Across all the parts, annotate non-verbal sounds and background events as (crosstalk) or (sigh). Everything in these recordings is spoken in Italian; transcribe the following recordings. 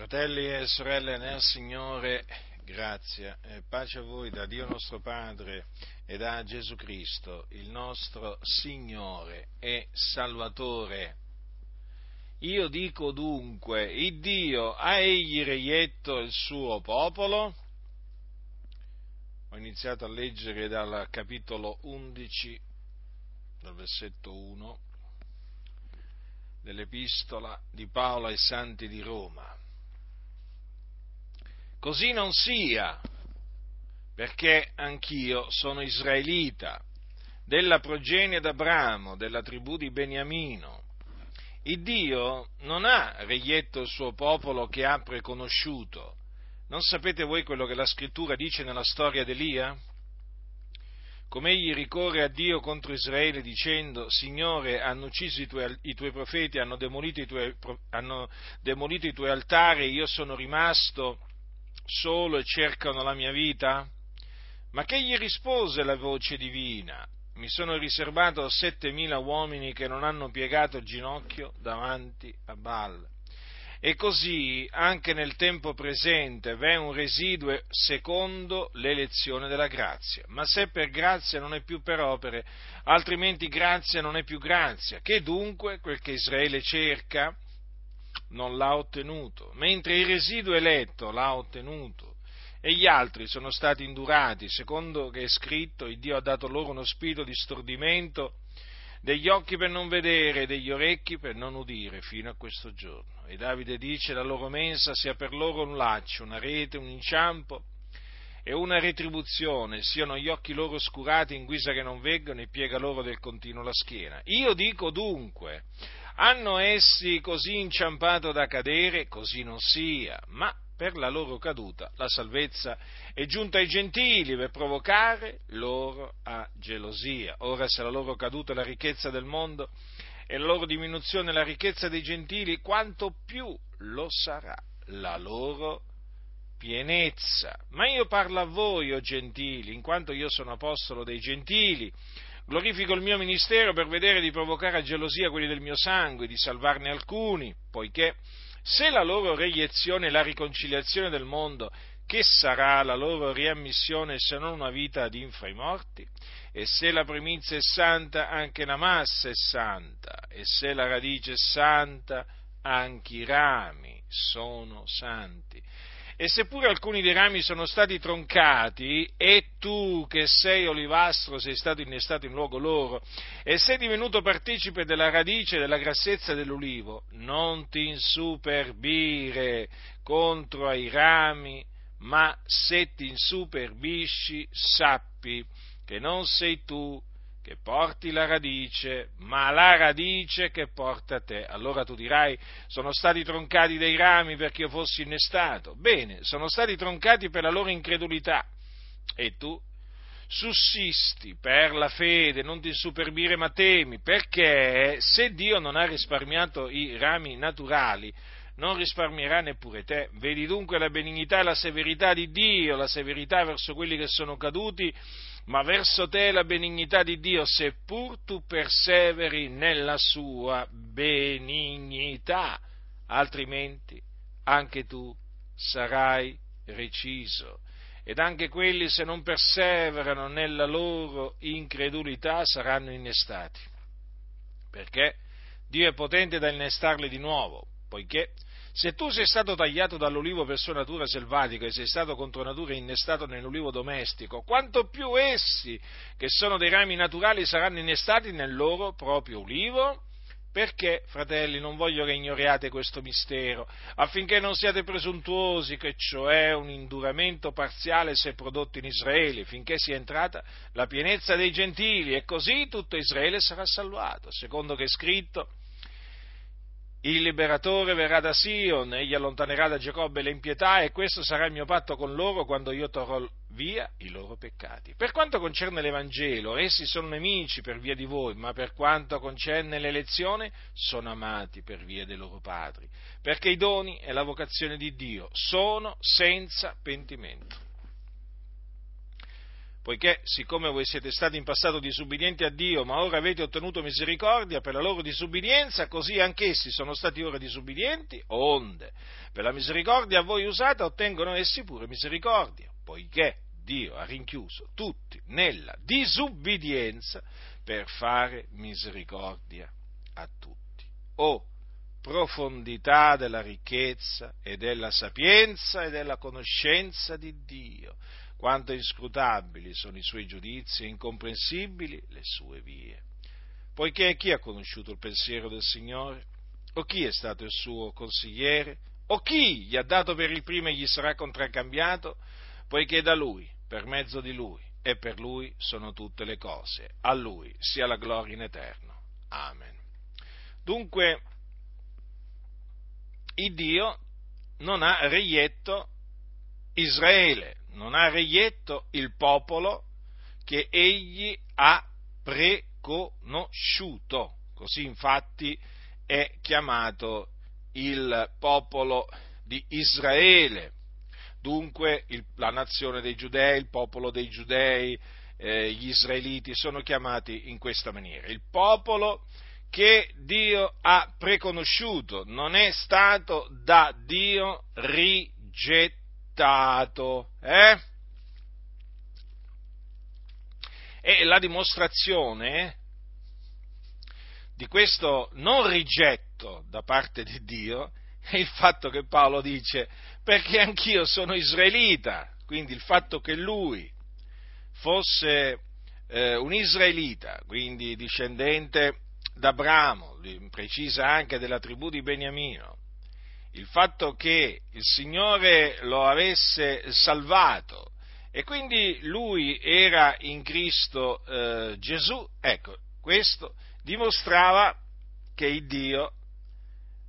Fratelli e sorelle nel Signore, grazia e pace a voi da Dio nostro Padre e da Gesù Cristo, il nostro Signore e Salvatore. Io dico dunque, il Dio ha egli reietto il suo popolo? Ho iniziato a leggere dal capitolo 11, dal versetto 1 dell'epistola di Paolo ai santi di Roma. Così non sia, perché anch'io sono israelita, della progenie d'Abramo, della tribù di Beniamino. Il Dio non ha reietto il suo popolo che ha preconosciuto. Non sapete voi quello che la scrittura dice nella storia d'Elia? come egli ricorre a Dio contro Israele dicendo, Signore, hanno ucciso i tuoi, i tuoi profeti, hanno demolito i tuoi, hanno demolito i tuoi altari, io sono rimasto solo e cercano la mia vita? Ma che gli rispose la voce divina? Mi sono riservato settemila uomini che non hanno piegato ginocchio davanti a Baal. E così anche nel tempo presente v'è un residuo secondo l'elezione della grazia. Ma se per grazia non è più per opere, altrimenti grazia non è più grazia. Che dunque quel che Israele cerca non l'ha ottenuto, mentre il residuo eletto l'ha ottenuto. E gli altri sono stati indurati, secondo che è scritto, il Dio ha dato loro uno spirito di stordimento degli occhi per non vedere e degli orecchi per non udire fino a questo giorno. E Davide dice la loro mensa sia per loro un laccio, una rete, un inciampo e una retribuzione, siano gli occhi loro scurati in guisa che non veggono e piega loro del continuo la schiena. Io dico dunque, hanno essi così inciampato da cadere? Così non sia, ma per la loro caduta la salvezza è giunta ai gentili per provocare loro a gelosia. Ora se la loro caduta è la ricchezza del mondo e la loro diminuzione è la ricchezza dei gentili, quanto più lo sarà la loro pienezza. Ma io parlo a voi, o oh gentili, in quanto io sono apostolo dei gentili, glorifico il mio ministero per vedere di provocare a gelosia quelli del mio sangue, di salvarne alcuni, poiché se la loro reiezione è la riconciliazione del mondo, che sarà la loro riammissione se non una vita ad infra morti? E se la primizia è santa, anche la massa è santa, e se la radice è santa, anche i rami sono santi. E seppure alcuni dei rami sono stati troncati, e tu che sei olivastro sei stato innestato in luogo loro, e sei divenuto partecipe della radice e della grassezza dell'ulivo, non ti insuperbire contro ai rami, ma se ti insuperbisci, sappi che non sei tu che porti la radice, ma la radice che porta te. Allora tu dirai, sono stati troncati dei rami perché io fossi innestato. Bene, sono stati troncati per la loro incredulità. E tu sussisti per la fede, non ti superbire ma temi, perché se Dio non ha risparmiato i rami naturali, non risparmierà neppure te. Vedi dunque la benignità e la severità di Dio, la severità verso quelli che sono caduti ma verso te la benignità di Dio, seppur tu perseveri nella sua benignità, altrimenti anche tu sarai reciso. Ed anche quelli, se non perseverano nella loro incredulità, saranno innestati. Perché Dio è potente da innestarli di nuovo, poiché se tu sei stato tagliato dall'olivo per sua natura selvatica e sei stato contro natura innestato nell'olivo domestico, quanto più essi, che sono dei rami naturali, saranno innestati nel loro proprio olivo? Perché, fratelli, non voglio che ignoriate questo mistero, affinché non siate presuntuosi che cioè un induramento parziale si è prodotto in Israele, finché sia entrata la pienezza dei gentili, e così tutto Israele sarà salvato, secondo che è scritto, il liberatore verrà da Sion, egli allontanerà da Giacobbe le impietà e questo sarà il mio patto con loro quando io torrò via i loro peccati. Per quanto concerne l'Evangelo, essi sono nemici per via di voi, ma per quanto concerne l'elezione, sono amati per via dei loro padri, perché i doni e la vocazione di Dio sono senza pentimento poiché siccome voi siete stati in passato disubbidienti a Dio, ma ora avete ottenuto misericordia per la loro disubbidienza, così anch'essi sono stati ora disubbidienti, onde, per la misericordia a voi usata ottengono essi pure misericordia, poiché Dio ha rinchiuso tutti nella disubbidienza per fare misericordia a tutti. Oh, profondità della ricchezza e della sapienza e della conoscenza di Dio, quanto inscrutabili sono i suoi giudizi e incomprensibili le sue vie. Poiché chi ha conosciuto il pensiero del Signore? O chi è stato il suo consigliere? O chi gli ha dato per il primo e gli sarà contraccambiato? Poiché da lui, per mezzo di lui e per lui sono tutte le cose. A lui sia la gloria in eterno. Amen. Dunque, il Dio non ha reietto Israele, non ha reietto il popolo che egli ha preconosciuto. Così infatti è chiamato il popolo di Israele. Dunque il, la nazione dei giudei, il popolo dei giudei, eh, gli israeliti sono chiamati in questa maniera. Il popolo che Dio ha preconosciuto, non è stato da Dio rigettato. Eh? E la dimostrazione di questo non rigetto da parte di Dio è il fatto che Paolo dice perché anch'io sono israelita, quindi il fatto che lui fosse eh, un israelita, quindi discendente d'Abramo, precisa anche della tribù di Beniamino, il fatto che il Signore lo avesse salvato e quindi lui era in Cristo eh, Gesù, ecco, questo dimostrava che il Dio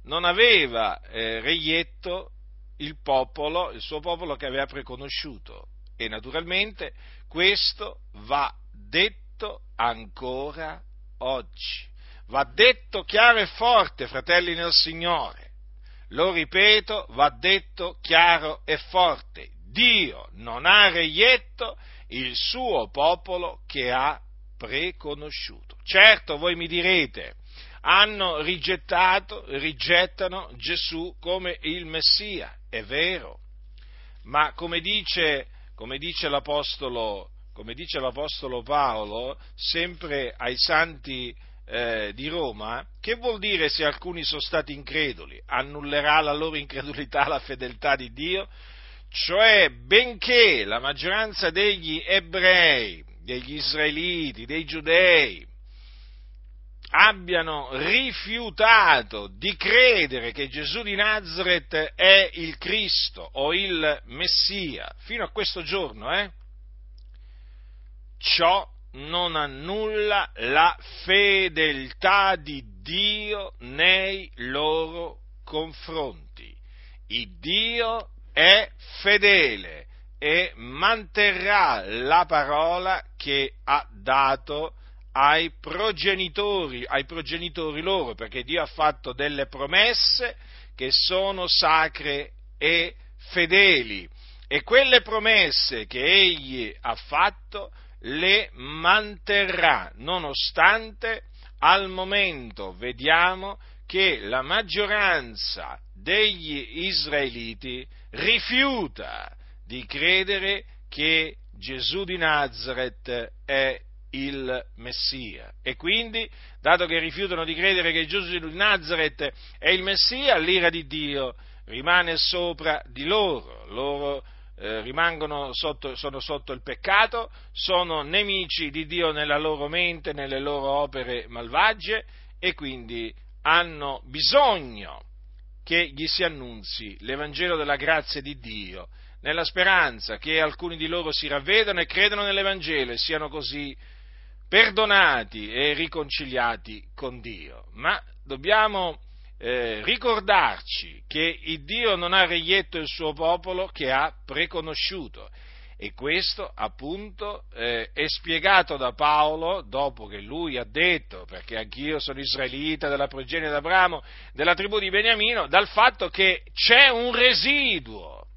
non aveva eh, reietto il popolo, il suo popolo che aveva preconosciuto e naturalmente questo va detto ancora oggi. Va detto chiaro e forte, fratelli nel Signore. Lo ripeto, va detto chiaro e forte. Dio non ha reietto il suo popolo che ha preconosciuto. Certo, voi mi direte, hanno rigettato, rigettano Gesù come il Messia, è vero, ma come dice, come dice, l'Apostolo, come dice l'Apostolo Paolo, sempre ai santi eh, di Roma, che vuol dire se alcuni sono stati increduli? Annullerà la loro incredulità la fedeltà di Dio? Cioè, benché la maggioranza degli ebrei, degli israeliti, dei giudei, abbiano rifiutato di credere che Gesù di Nazareth è il Cristo o il Messia, fino a questo giorno, eh? ciò non annulla la fedeltà di Dio nei loro confronti. Il Dio è fedele e manterrà la parola che ha dato ai progenitori, ai progenitori loro, perché Dio ha fatto delle promesse che sono sacre e fedeli e quelle promesse che egli ha fatto le manterrà, nonostante al momento vediamo che la maggioranza degli israeliti rifiuta di credere che Gesù di Nazareth è il Messia. E quindi, dato che rifiutano di credere che Gesù di Nazareth è il Messia, l'ira di Dio rimane sopra di loro. Loro sotto, sono sotto il peccato, sono nemici di Dio nella loro mente, nelle loro opere malvagie e quindi hanno bisogno che gli si annunzi l'Evangelo della grazia di Dio, nella speranza che alcuni di loro si ravvedano e credano nell'Evangelo e siano così perdonati e riconciliati con Dio. Ma dobbiamo eh, ricordarci che il Dio non ha reietto il suo popolo che ha preconosciuto. E questo appunto eh, è spiegato da Paolo dopo che lui ha detto, perché anch'io sono israelita della progenie d'Abramo, della tribù di Beniamino, dal fatto che c'è un residuo,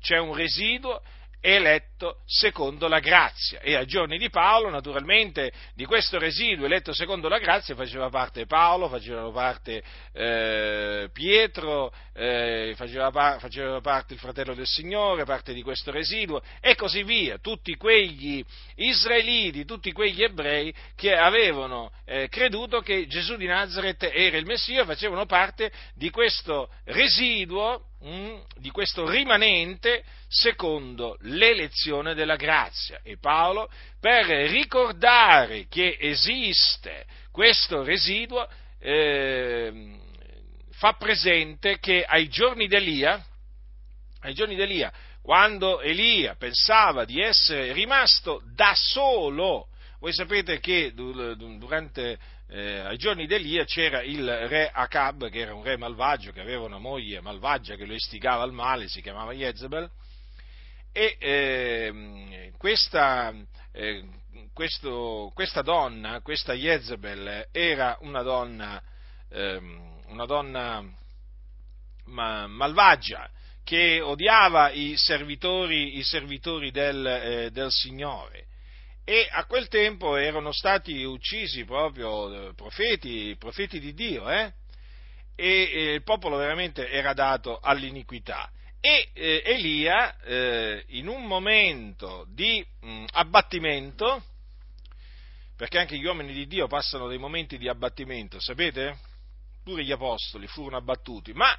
c'è un residuo eletto secondo la grazia. E ai giorni di Paolo naturalmente di questo residuo eletto secondo la grazia faceva parte Paolo, faceva parte eh, Pietro, eh, faceva, faceva, parte il fratello del Signore, parte di questo residuo e così via, tutti quegli israeliti, tutti quegli ebrei che avevano eh, creduto che Gesù di Nazareth era il Messia facevano parte di questo residuo di questo rimanente secondo l'elezione della grazia. E Paolo, per ricordare che esiste questo residuo, eh, fa presente che ai giorni d'Elia, ai giorni d'Elia, quando Elia pensava di essere rimasto da solo, voi sapete che durante eh, ai giorni di Elia c'era il re Acab, che era un re malvagio, che aveva una moglie malvagia che lo istigava al male, si chiamava Jezebel, e eh, questa, eh, questo, questa, donna, questa Jezebel, era una donna, ehm, una donna ma, malvagia, che odiava i servitori, i servitori del, eh, del Signore e a quel tempo erano stati uccisi proprio eh, profeti, profeti di Dio, eh? e, e, il popolo veramente era dato all'iniquità. E eh, Elia, eh, in un momento di mh, abbattimento, perché anche gli uomini di Dio passano dei momenti di abbattimento, sapete? Pure gli apostoli furono abbattuti, ma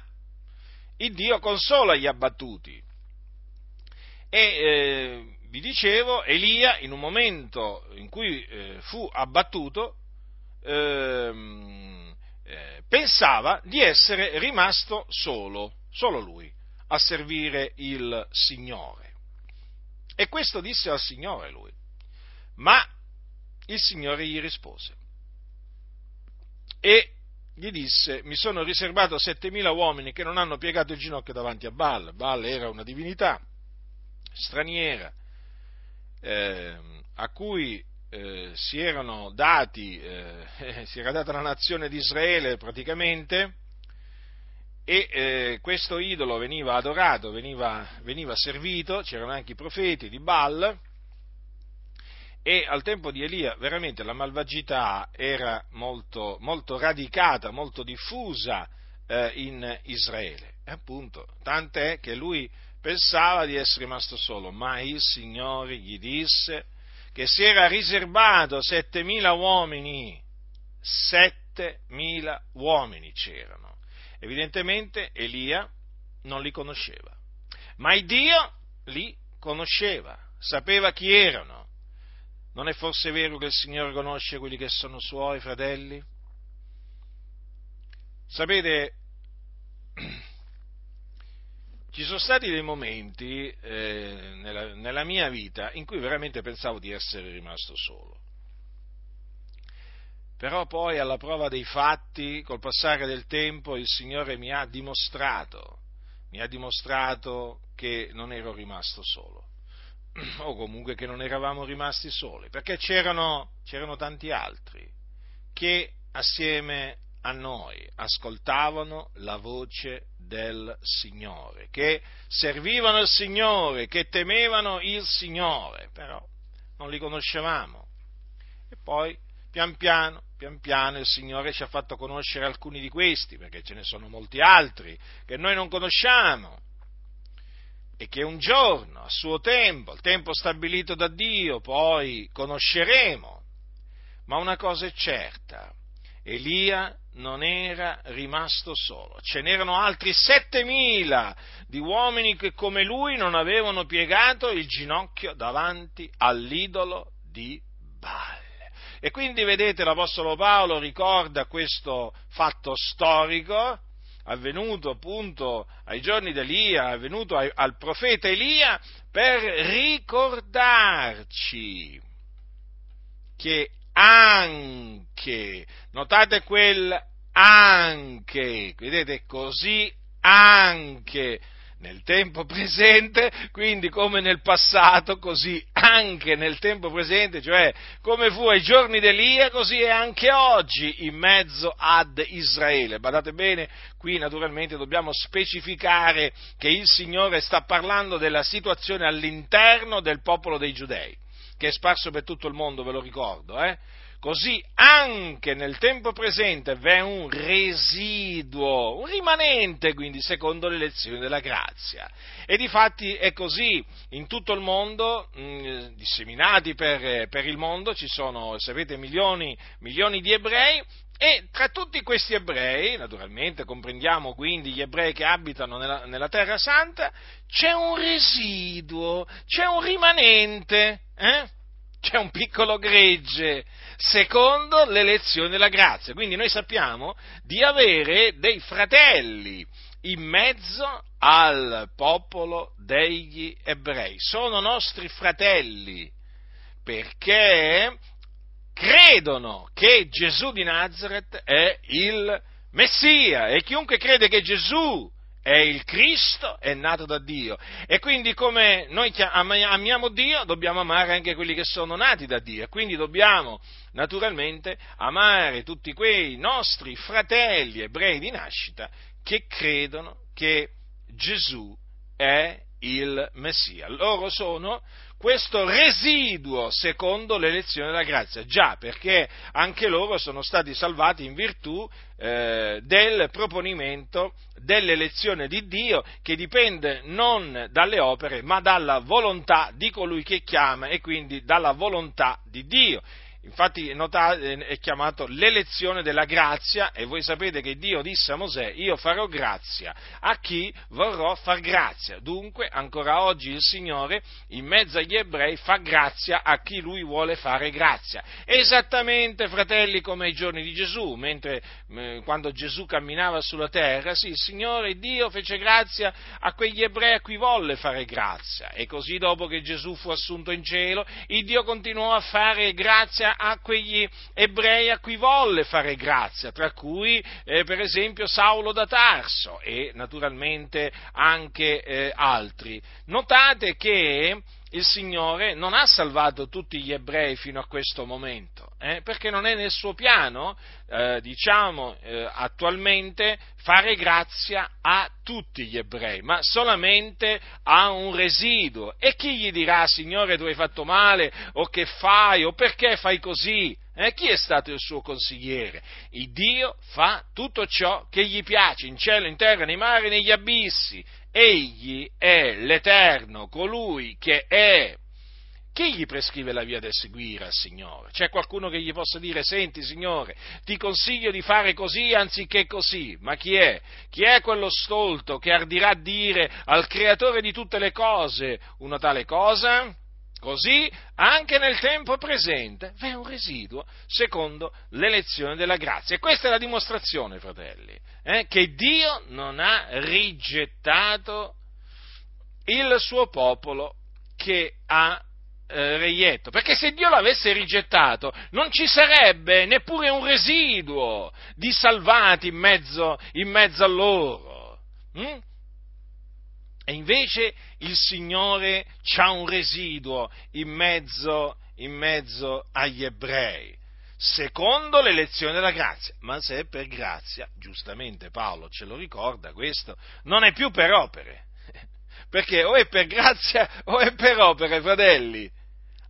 il Dio consola gli abbattuti. E eh, vi dicevo, Elia in un momento in cui eh, fu abbattuto ehm, eh, pensava di essere rimasto solo, solo lui, a servire il Signore. E questo disse al Signore lui. Ma il Signore gli rispose e gli disse, mi sono riservato 7.000 uomini che non hanno piegato il ginocchio davanti a Baal. Baal era una divinità straniera, eh, a cui eh, si dati, (laughs) eh, si era data la nazione di Israele praticamente, e eh, questo idolo veniva adorato, veniva, veniva, servito, c'erano anche i profeti di Baal, e al tempo di Elia veramente la malvagità era molto, molto radicata, molto diffusa eh, in Israele, e appunto, tant'è che lui pensava di essere rimasto solo, ma il Signore gli disse che si era riservato settemila uomini, settemila uomini c'erano. Evidentemente Elia non li conosceva, ma il Dio li conosceva, sapeva chi erano. Non è forse vero che il Signore conosce quelli che sono suoi fratelli? Sapete, (clears throat) ci sono stati dei momenti eh, nella, nella mia vita in cui veramente pensavo di essere rimasto solo. Però poi alla prova dei fatti, col passare del tempo, il Signore mi ha dimostrato, mi ha dimostrato che non ero rimasto solo, (clears throat) o comunque che non eravamo rimasti soli, perché c'erano, c'erano tanti altri che assieme a noi ascoltavano la voce del Signore, che servivano il Signore, che temevano il Signore, però non li conoscevamo. E poi, pian piano, pian piano, il Signore ci ha fatto conoscere alcuni di questi, perché ce ne sono molti altri che noi non conosciamo e che un giorno, a suo tempo, il tempo stabilito da Dio, poi conosceremo. Ma una cosa è certa, Elia non era rimasto solo, ce n'erano altri settemila di uomini che come lui non avevano piegato il ginocchio davanti all'idolo di Baal. E quindi vedete l'Apostolo Paolo ricorda questo fatto storico avvenuto appunto ai giorni di Elia, avvenuto al profeta Elia, per ricordarci che anche, notate quel anche, vedete, così anche nel tempo presente, quindi come nel passato, così anche nel tempo presente, cioè come fu ai giorni d'Elia, così è anche oggi in mezzo ad Israele. Badate bene, qui naturalmente dobbiamo specificare che il Signore sta parlando della situazione all'interno del popolo dei giudei, che è sparso per tutto il mondo, ve lo ricordo, eh? Così anche nel tempo presente v'è un residuo, un rimanente quindi secondo le lezioni della grazia. E difatti è così in tutto il mondo, mh, mm, disseminati per, per, il mondo, ci sono, sapete, milioni, milioni di ebrei e tra tutti questi ebrei, naturalmente comprendiamo quindi gli ebrei che abitano nella, nella Terra Santa, c'è un residuo, c'è un rimanente, eh? c'è un piccolo gregge, secondo l'elezione della grazia. Quindi noi sappiamo di avere dei fratelli in mezzo al popolo degli ebrei. Sono nostri fratelli perché credono che Gesù di Nazareth è il Messia e chiunque crede che Gesù è il Cristo, è nato da Dio. E quindi come noi amiamo Dio, dobbiamo amare anche quelli che sono nati da Dio. E quindi dobbiamo naturalmente amare tutti quei nostri fratelli ebrei di nascita che credono che Gesù è il Messia. Loro sono questo residuo secondo l'elezione della grazia, già perché anche loro sono stati salvati in virtù eh, del proponimento dell'elezione di Dio che dipende non dalle opere ma dalla volontà di colui che chiama e quindi dalla volontà di Dio. Infatti è chiamato l'elezione della grazia e voi sapete che Dio disse a Mosè io farò grazia a chi vorrò far grazia. Dunque ancora oggi il Signore in mezzo agli ebrei fa grazia a chi lui vuole fare grazia. Esattamente fratelli come ai giorni di Gesù, mentre eh, quando Gesù camminava sulla terra, sì, il Signore Dio fece grazia a quegli ebrei a cui volle fare grazia e così dopo che Gesù fu assunto in cielo, il Dio continuò a fare grazia a quegli ebrei a cui volle fare grazia, tra cui eh, per esempio Saulo da Tarso e naturalmente anche eh, altri. Notate che il Signore non ha salvato tutti gli ebrei fino a questo momento, eh, perché non è nel suo piano, eh, diciamo, eh, attualmente fare grazia a tutti gli ebrei, ma solamente a un residuo. E chi gli dirà, Signore, tu hai fatto male, o che fai, o perché fai così? Eh, chi è stato il suo consigliere? Il Dio fa tutto ciò che gli piace, in cielo, in terra, nei mari, negli abissi. Egli è l'Eterno, colui che è. Chi gli prescrive la via da seguire al Signore? C'è qualcuno che gli possa dire, senti Signore, ti consiglio di fare così anziché così, ma chi è? Chi è quello stolto che ardirà dire al Creatore di tutte le cose una tale cosa? Così anche nel tempo presente v'è un residuo secondo l'elezione della grazia. E questa è la dimostrazione, fratelli, eh, che Dio non ha rigettato il suo popolo che ha eh, reietto. Perché se Dio l'avesse rigettato non ci sarebbe neppure un residuo di salvati in mezzo, in mezzo a loro. Mm? E invece il Signore ha un residuo in mezzo, in mezzo agli ebrei, secondo l'elezione della grazia. Ma se è per grazia, giustamente Paolo ce lo ricorda questo, non è più per opere. (laughs) Perché o è per grazia o è per opere, fratelli.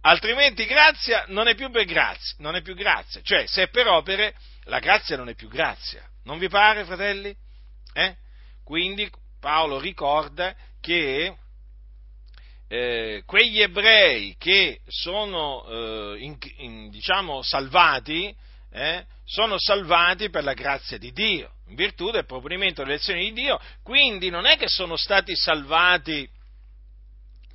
Altrimenti grazia non è più per grazia, non è più grazia. Cioè, se è per opere, la grazia non è più grazia. Non vi pare, fratelli? Eh? Quindi Paolo ricorda che eh, quegli ebrei che sono eh, in, in, diciamo, salvati, eh, sono salvati per la grazia di Dio, in virtù del proponimento dell'elezione di Dio, quindi non è che sono stati salvati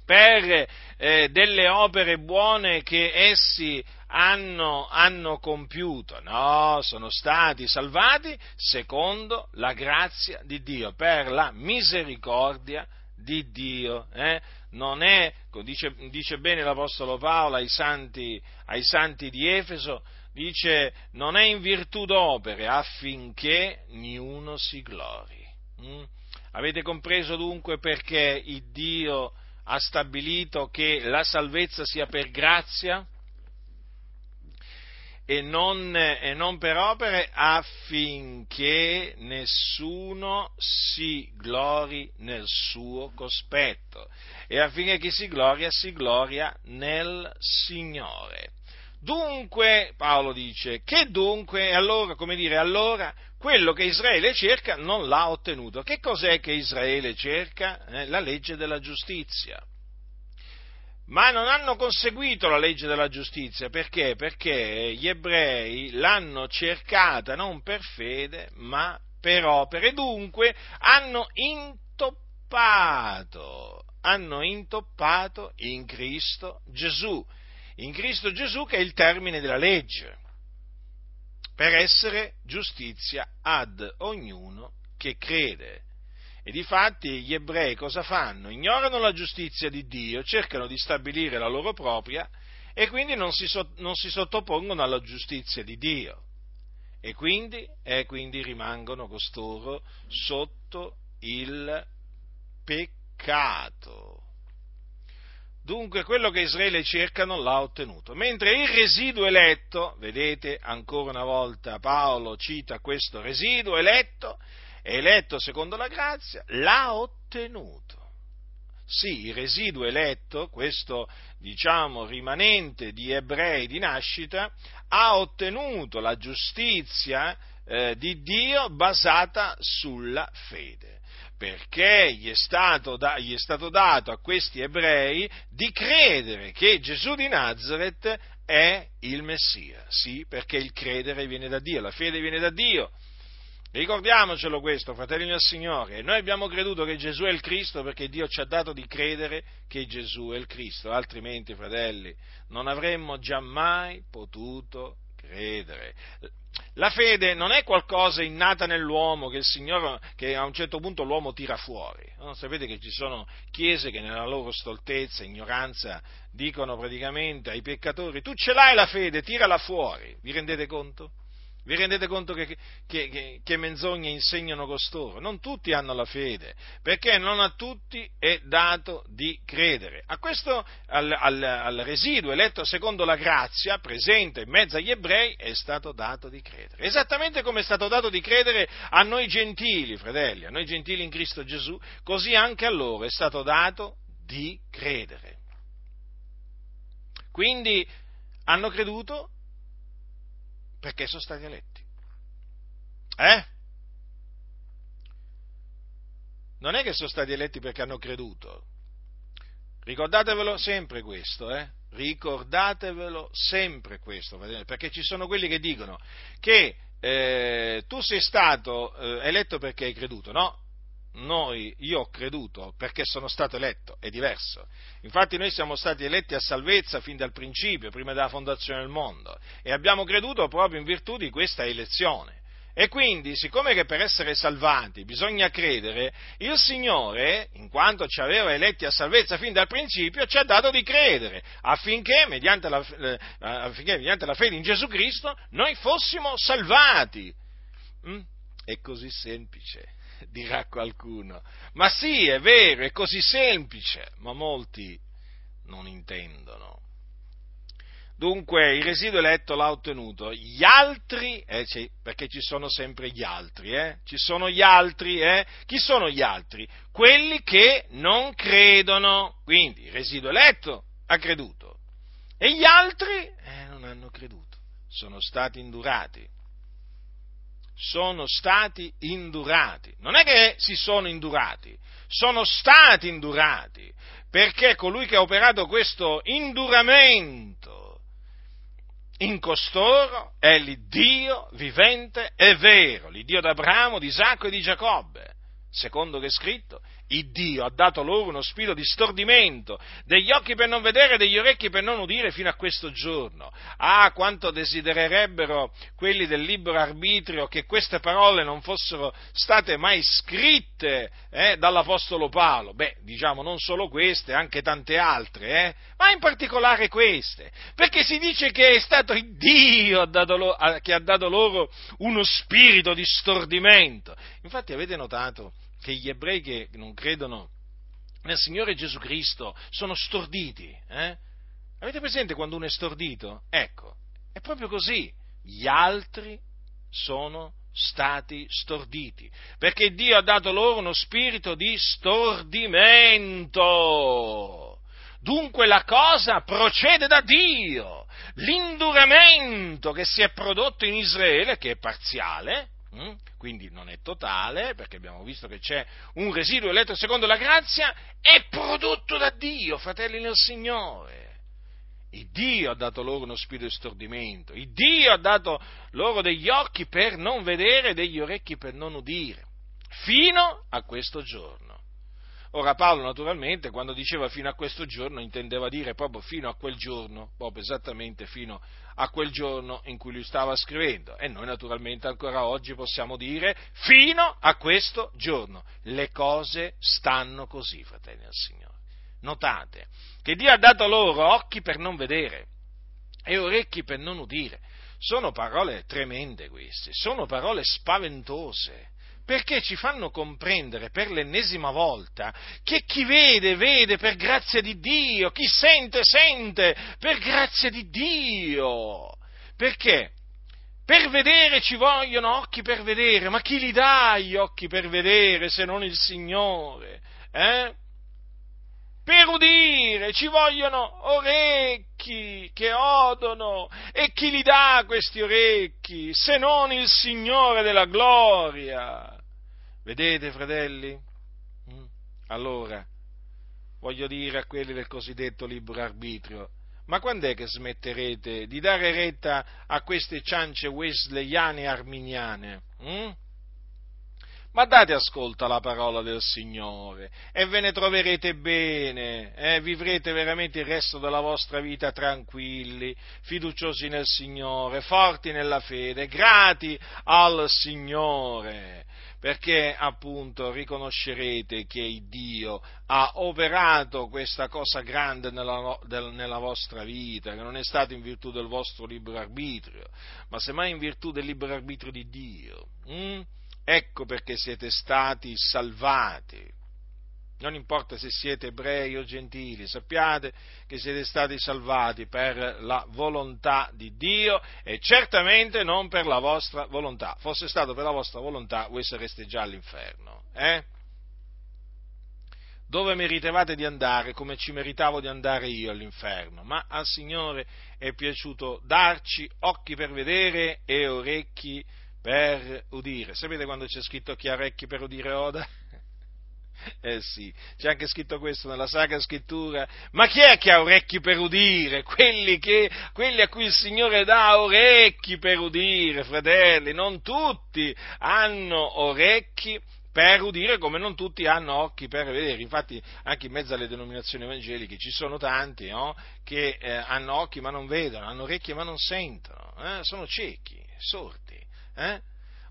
per eh, delle opere buone che essi hanno, hanno, compiuto, no, sono stati salvati secondo la grazia di Dio, per la misericordia di Dio. Eh? Non è, dice, dice, bene l'Apostolo Paolo ai santi, ai santi di Efeso, dice non è in virtù d'opere affinché niuno si glori. Mm? Avete compreso dunque perché il Dio ha stabilito che la salvezza sia per grazia? E non, e non, per opere affinché nessuno si glori nel suo cospetto e affinché chi si gloria si gloria nel Signore. Dunque, Paolo dice, che dunque, allora, come dire, allora, quello che Israele cerca non l'ha ottenuto. Che cos'è che Israele cerca? Eh, la legge della giustizia ma non hanno conseguito la legge della giustizia perché? Perché gli ebrei l'hanno cercata non per fede, ma per opere, dunque hanno intoppato, hanno intoppato in Cristo Gesù, in Cristo Gesù che è il termine della legge, per essere giustizia ad ognuno che crede. E difatti gli ebrei cosa fanno? Ignorano la giustizia di Dio, cercano di stabilire la loro propria e quindi non si, non si sottopongono alla giustizia di Dio. E quindi, e quindi rimangono costoro sotto il peccato. Dunque quello che Israele cerca non l'ha ottenuto, mentre il residuo eletto, vedete ancora una volta Paolo cita questo residuo eletto, eletto secondo la grazia, l'ha ottenuto. Sì, il residuo eletto, questo diciamo rimanente di ebrei di nascita, ha ottenuto la giustizia eh, di Dio basata sulla fede perché gli è, da, gli è, stato dato a questi ebrei di credere che Gesù di Nazareth è il Messia. Sì, perché il credere viene da Dio, la fede viene da Dio. Ricordiamocelo questo, fratelli del Signore, noi abbiamo creduto che Gesù è il Cristo perché Dio ci ha dato di credere che Gesù è il Cristo, altrimenti, fratelli, non avremmo giammai potuto credere. La fede non è qualcosa innata nell'uomo che, il Signore, che a un certo punto l'uomo tira fuori. No? Sapete che ci sono chiese che nella loro stoltezza ignoranza dicono praticamente ai peccatori tu ce l'hai la fede, tirala fuori. Vi rendete conto? Vi rendete conto che, che, che, che, menzogne insegnano costoro? Non tutti hanno la fede, perché non a tutti è dato di credere. A questo, al, al, al residuo eletto secondo la grazia, presente in mezzo agli ebrei, è stato dato di credere. Esattamente come è stato dato di credere a noi gentili, fratelli, a noi gentili in Cristo Gesù, così anche a loro è stato dato di credere. Quindi hanno creduto perché sono stati eletti. Eh? Non è che sono stati eletti perché hanno creduto. Ricordatevelo sempre questo, eh? Ricordatevelo sempre questo, perché ci sono quelli che dicono che eh, tu sei stato eh, eletto perché hai creduto, no? Noi, io ho creduto perché sono stato eletto, è diverso. Infatti noi siamo stati eletti a salvezza fin dal principio, prima della fondazione del mondo, e abbiamo creduto proprio in virtù di questa elezione. E quindi, siccome che per essere salvati bisogna credere, il Signore, in quanto ci aveva eletti a salvezza fin dal principio, ci ha dato di credere, affinché mediante la, eh, affinché, mediante la fede in Gesù Cristo, noi fossimo salvati. Mm? È così semplice (laughs) dirà qualcuno. Ma sì, è vero, è così semplice, ma molti non intendono. Dunque il residuo eletto l'ha ottenuto, gli altri, eh, perché ci sono sempre gli altri, eh? ci sono gli altri, eh? chi sono gli altri? Quelli che non credono, quindi il residuo eletto ha creduto e gli altri eh, non hanno creduto, sono stati indurati sono stati indurati. Non è che si sono indurati, sono stati indurati, perché colui che ha operato questo induramento in costoro è l'Iddio vivente e vero, l'Iddio d'Abramo, di Isacco e di Giacobbe, secondo che è scritto, il Dio ha dato loro uno spirito di stordimento, degli occhi per non vedere, degli orecchi per non udire fino a questo giorno. Ah, quanto desidererebbero quelli del libero arbitrio che queste parole non fossero state mai scritte eh, dall'Apostolo Paolo. Beh, diciamo non solo queste, anche tante altre, eh, ma in particolare queste, perché si dice che è stato il Dio che ha dato loro uno spirito di stordimento. Infatti avete notato che gli ebrei che non credono nel Signore Gesù Cristo sono storditi. Eh? Avete presente quando uno è stordito? Ecco, è proprio così. Gli altri sono stati storditi, perché Dio ha dato loro uno spirito di stordimento. Dunque la cosa procede da Dio. L'induramento che si è prodotto in Israele, che è parziale, hm, quindi non è totale, perché abbiamo visto che c'è un residuo eletto secondo la grazia, è prodotto da Dio, fratelli nel Signore. Il Dio ha dato loro uno spirito di stordimento, il Dio ha dato loro degli occhi per non vedere e degli orecchi per non udire, fino a questo giorno. Ora Paolo naturalmente quando diceva fino a questo giorno intendeva dire proprio fino a quel giorno, proprio esattamente fino a quel giorno in cui lui stava scrivendo e noi naturalmente ancora oggi possiamo dire fino a questo giorno. Le cose stanno così, fratelli del Signore. Notate che Dio ha dato loro occhi per non vedere e orecchi per non udire. Sono parole tremende queste, sono parole spaventose perché ci fanno comprendere per l'ennesima volta che chi vede, vede per grazia di Dio, chi sente, sente per grazia di Dio. Perché? Per vedere ci vogliono occhi per vedere, ma chi li dà gli occhi per vedere se non il Signore? Eh? Per udire ci vogliono orecchi che odono e chi li dà questi orecchi se non il Signore della gloria? Vedete, fratelli? Mm? Allora, voglio dire a quelli del cosiddetto libero arbitrio, ma quando è che smetterete di dare retta a queste ciance wesleyane e arminiane? Mm? Ma date ascolto alla parola del Signore e ve ne troverete bene, eh? vivrete veramente il resto della vostra vita tranquilli, fiduciosi nel Signore, forti nella fede, grati al Signore perché appunto riconoscerete che Dio ha operato questa cosa grande nella, nella, vostra vita, che non è stato in virtù del vostro libero arbitrio, ma semmai in virtù del libero arbitrio di Dio. Mm? Ecco perché siete stati salvati non importa se siete ebrei o gentili, sappiate che siete stati salvati per la volontà di Dio e certamente non per la vostra volontà. Fosse stato per la vostra volontà, voi sareste già all'inferno. Eh? Dove meritevate di andare, come ci meritavo di andare io all'inferno, ma al Signore è piaciuto darci occhi per vedere e orecchi per udire. Sapete quando c'è scritto chi ha orecchi per udire oda? Eh sì, c'è anche scritto questo nella Sacra Scrittura. Ma chi è che ha orecchi per udire? Quelli, che, quelli a cui il Signore dà orecchi per udire, fratelli. Non tutti hanno orecchi per udire come non tutti hanno occhi per vedere. Infatti anche in mezzo alle denominazioni evangeliche ci sono tanti no? che eh, hanno occhi ma non vedono, hanno orecchie ma non sentono, eh? sono ciechi, sordi. Eh?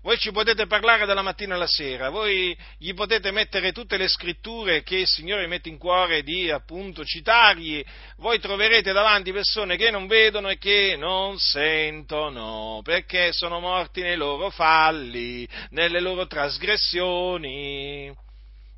Voi ci potete parlare dalla mattina alla sera, voi gli potete mettere tutte le scritture che il Signore mette in cuore di appunto citargli, voi troverete davanti persone che non vedono e che non sentono, perché sono morti nei loro falli, nelle loro trasgressioni.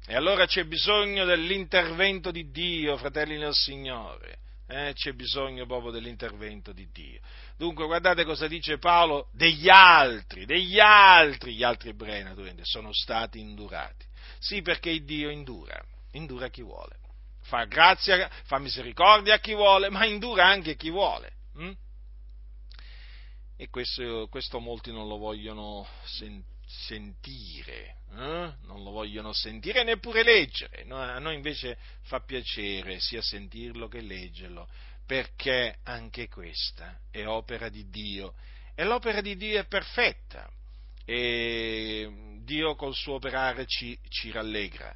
E allora c'è bisogno dell'intervento di Dio, fratelli nel Signore eh, c'è bisogno proprio dell'intervento di Dio. Dunque guardate cosa dice Paolo degli altri, degli altri, gli altri ebrei naturalmente, sono stati indurati. Sì, perché Dio indura, indura chi vuole. Fa grazia, fa misericordia a chi vuole, ma indura anche chi vuole. Hm? E questo, questo molti non lo vogliono sentire sentire, eh? non lo vogliono sentire neppure leggere, no, a noi invece fa piacere sia sentirlo che leggerlo, perché anche questa è opera di Dio. E l'opera di Dio è perfetta. E Dio col suo operare ci, ci rallegra.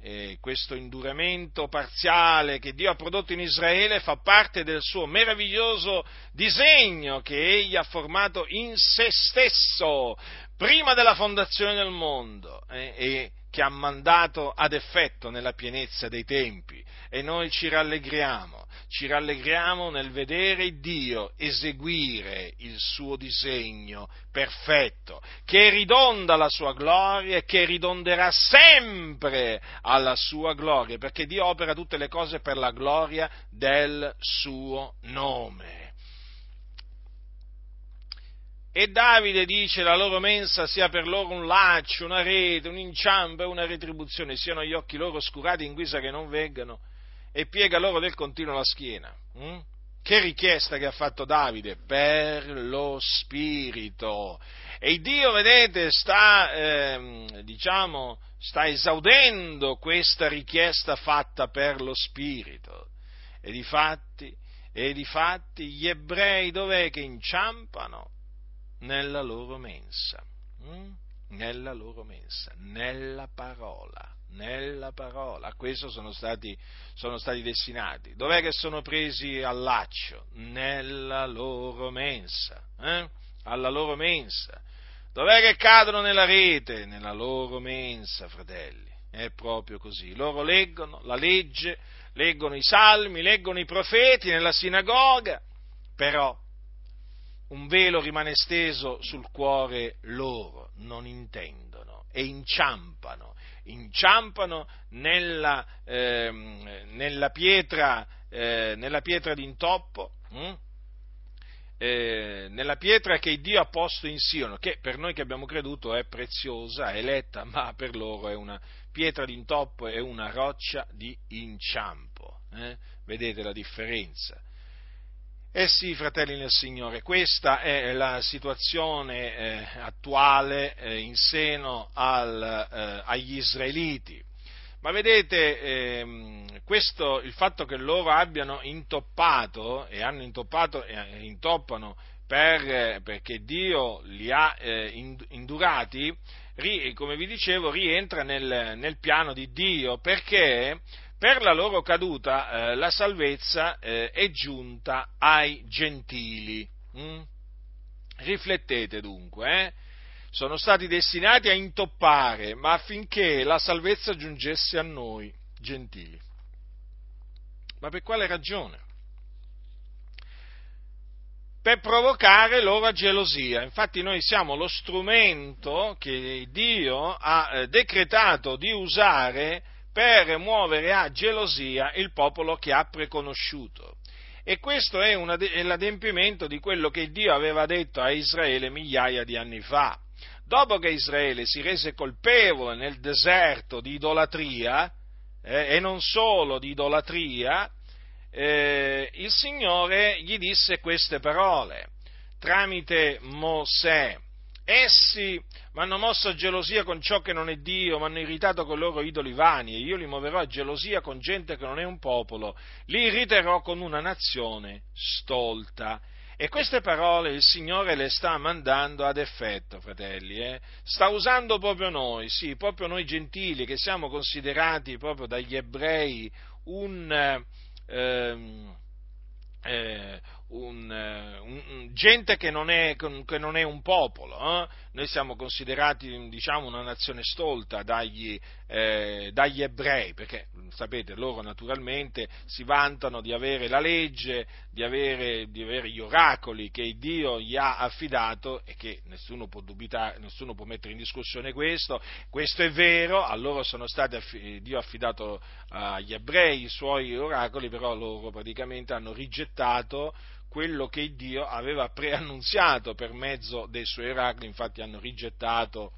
Eh, questo induramento parziale che Dio ha prodotto in Israele fa parte del suo meraviglioso disegno che egli ha formato in se stesso prima della fondazione del mondo. Eh, e che ha mandato ad effetto nella pienezza dei tempi e noi ci rallegriamo, ci rallegriamo nel vedere Dio eseguire il suo disegno perfetto, che ridonda la sua gloria e che ridonderà sempre alla sua gloria, perché Dio opera tutte le cose per la gloria del suo nome. E Davide dice la loro mensa sia per loro un laccio, una rete, un inciampo e una retribuzione, siano gli occhi loro oscurati in guisa che non veggano e piega loro del continuo la schiena. Mm? Che richiesta che ha fatto Davide? Per lo spirito. E Dio, vedete, sta, eh, diciamo, sta esaudendo questa richiesta fatta per lo spirito. E difatti, e difatti gli ebrei dov'è che inciampano? Nella loro mensa, hm? nella loro mensa, nella parola, nella parola. A questo sono stati, sono stati destinati. Dov'è che sono presi al laccio? Nella loro mensa, eh? alla loro mensa. Dov'è che cadono nella rete? Nella loro mensa, fratelli. È proprio così. Loro leggono la legge, leggono i salmi, leggono i profeti nella sinagoga, però un velo rimane steso sul cuore loro, non intendono e inciampano, inciampano nella, eh, nella, pietra, eh, pietra d'intoppo, hm? eh, nella pietra che Dio ha posto in Sion, che per noi che abbiamo creduto è preziosa, è eletta, ma per loro è una pietra d'intoppo e una roccia di inciampo. Eh? Vedete la differenza? Eh sì, fratelli nel Signore, questa è la situazione eh, attuale eh, in seno al, eh, agli israeliti. Ma vedete, ehm, questo, il fatto che loro abbiano intoppato e hanno intoppato e intoppano per, perché Dio li ha eh, indurati, ri, come vi dicevo, rientra nel, nel piano di Dio, perché per la loro caduta eh, la salvezza eh, è giunta ai gentili. Mm? Riflettete dunque, eh? sono stati destinati a intoppare, ma affinché la salvezza giungesse a noi, gentili. Ma per quale ragione? Per provocare loro gelosia. Infatti noi siamo lo strumento che Dio ha eh, decretato di usare per muovere a gelosia il popolo che ha preconosciuto. E questo è, una, è l'adempimento di quello che Dio aveva detto a Israele migliaia di anni fa. Dopo che Israele si rese colpevole nel deserto di idolatria, eh, e non solo di idolatria, eh, il Signore gli disse queste parole tramite Mosè. Essi mi hanno mosso a gelosia con ciò che non è Dio, mi hanno irritato con i loro idoli vani e io li muoverò a gelosia con gente che non è un popolo, li irriterò con una nazione stolta. E queste parole il Signore le sta mandando ad effetto, fratelli, eh? sta usando proprio noi, sì, proprio noi gentili che siamo considerati proprio dagli ebrei un... Eh, eh, un, eh, un, gente che non, è, che non, è, un popolo. Eh? Noi siamo considerati diciamo, una nazione stolta dagli, eh, dagli, ebrei, perché sapete, loro naturalmente si vantano di avere la legge, di avere, di avere gli oracoli che Dio gli ha affidato e che nessuno può dubitare, nessuno può mettere in discussione questo. Questo è vero, a loro sono stati, Dio ha affidato agli ebrei i suoi oracoli, però loro praticamente hanno rigettato quello che Dio aveva preannunziato per mezzo dei suoi oracoli, infatti hanno rigettato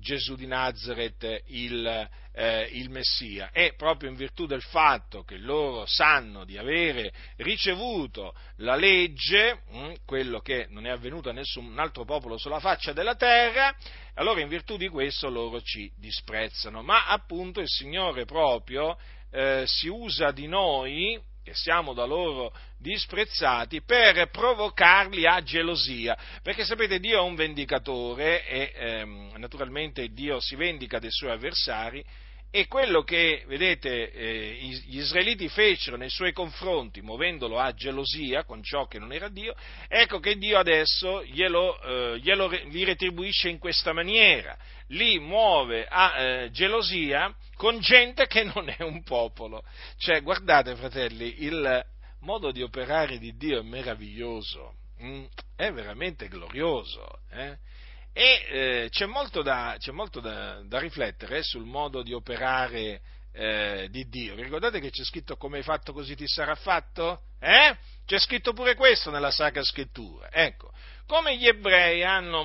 Gesù di Nazareth, il, eh, il, Messia. E proprio in virtù del fatto che loro sanno di avere ricevuto la legge, mh, hm, quello che non è avvenuto a nessun altro popolo sulla faccia della terra, allora in virtù di questo loro ci disprezzano. Ma appunto il Signore proprio eh, si usa di noi che siamo da loro disprezzati, per provocarli a gelosia. Perché sapete, Dio è un vendicatore e ehm, naturalmente Dio si vendica dei suoi avversari E quello che, vedete, eh, gli israeliti fecero nei suoi confronti, muovendolo a gelosia con ciò che non era Dio, ecco che Dio adesso glielo, eh, glielo li retribuisce in questa maniera, li muove a eh, gelosia con gente che non è un popolo. Cioè, guardate, fratelli, il modo di operare di Dio è meraviglioso, mm? è veramente glorioso. Eh? E eh, c'è molto, da, c'è molto da, da, riflettere sul modo di operare eh, di Dio. Vi ricordate che c'è scritto come hai fatto così ti sarà fatto? Eh? C'è scritto pure questo nella Sacra Scrittura. Ecco, come gli ebrei hanno,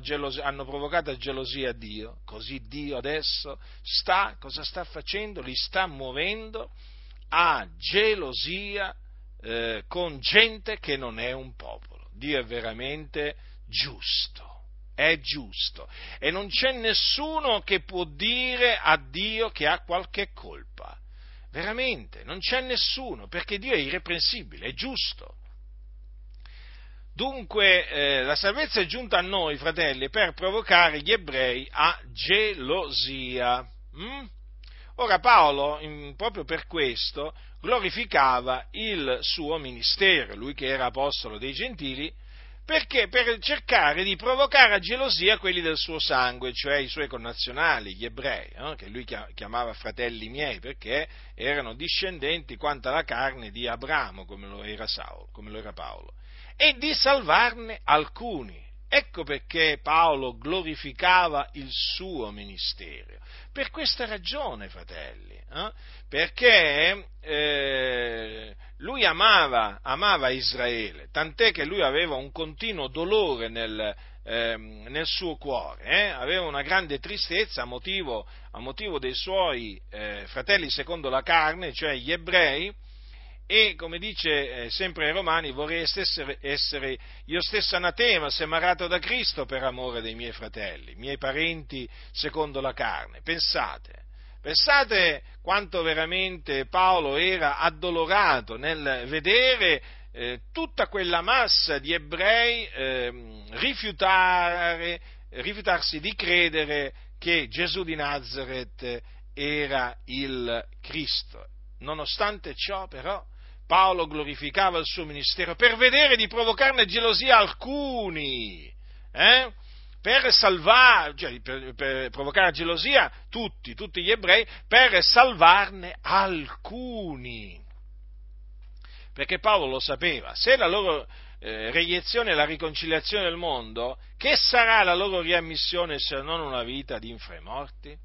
gelosia, hanno provocato a gelosia a Dio, così Dio adesso sta, cosa sta facendo? Li sta muovendo a gelosia eh, con gente che non è un popolo. Dio è veramente giusto è giusto e non c'è nessuno che può dire a Dio che ha qualche colpa. Veramente, non c'è nessuno, perché Dio è irreprensibile, è giusto. Dunque eh, la salvezza è giunta a noi, fratelli, per provocare gli ebrei a gelosia. Mm? Ora Paolo, in, proprio per questo, glorificava il suo ministero, lui che era apostolo dei gentili, perché? Per cercare di provocare a gelosia quelli del suo sangue, cioè i suoi connazionali, gli ebrei, eh, che lui chiamava fratelli miei, perché erano discendenti quanto alla carne di Abramo, come lo era, Saulo, come lo era Paolo, e di salvarne alcuni. Ecco perché Paolo glorificava il suo ministero. Per questa ragione, fratelli, eh? perché eh, lui amava, amava, Israele, tant'è che lui aveva un continuo dolore nel, eh, nel suo cuore, eh? aveva una grande tristezza a motivo, a motivo dei suoi eh, fratelli secondo la carne, cioè gli ebrei, e come dice eh, sempre ai Romani vorrei essere, essere, io stesso anatema semarato da Cristo per amore dei miei fratelli, miei parenti secondo la carne. Pensate, pensate quanto veramente Paolo era addolorato nel vedere eh, tutta quella massa di ebrei eh, rifiutare, rifiutarsi di credere che Gesù di Nazareth era il Cristo. Nonostante ciò, però, Paolo glorificava il suo ministero per vedere di provocarne gelosia alcuni, eh? per salvare, cioè per, per, provocare gelosia tutti, tutti gli ebrei, per salvarne alcuni. Perché Paolo lo sapeva, se la loro eh, reiezione e la riconciliazione del mondo, che sarà la loro riammissione se non una vita di infremorti?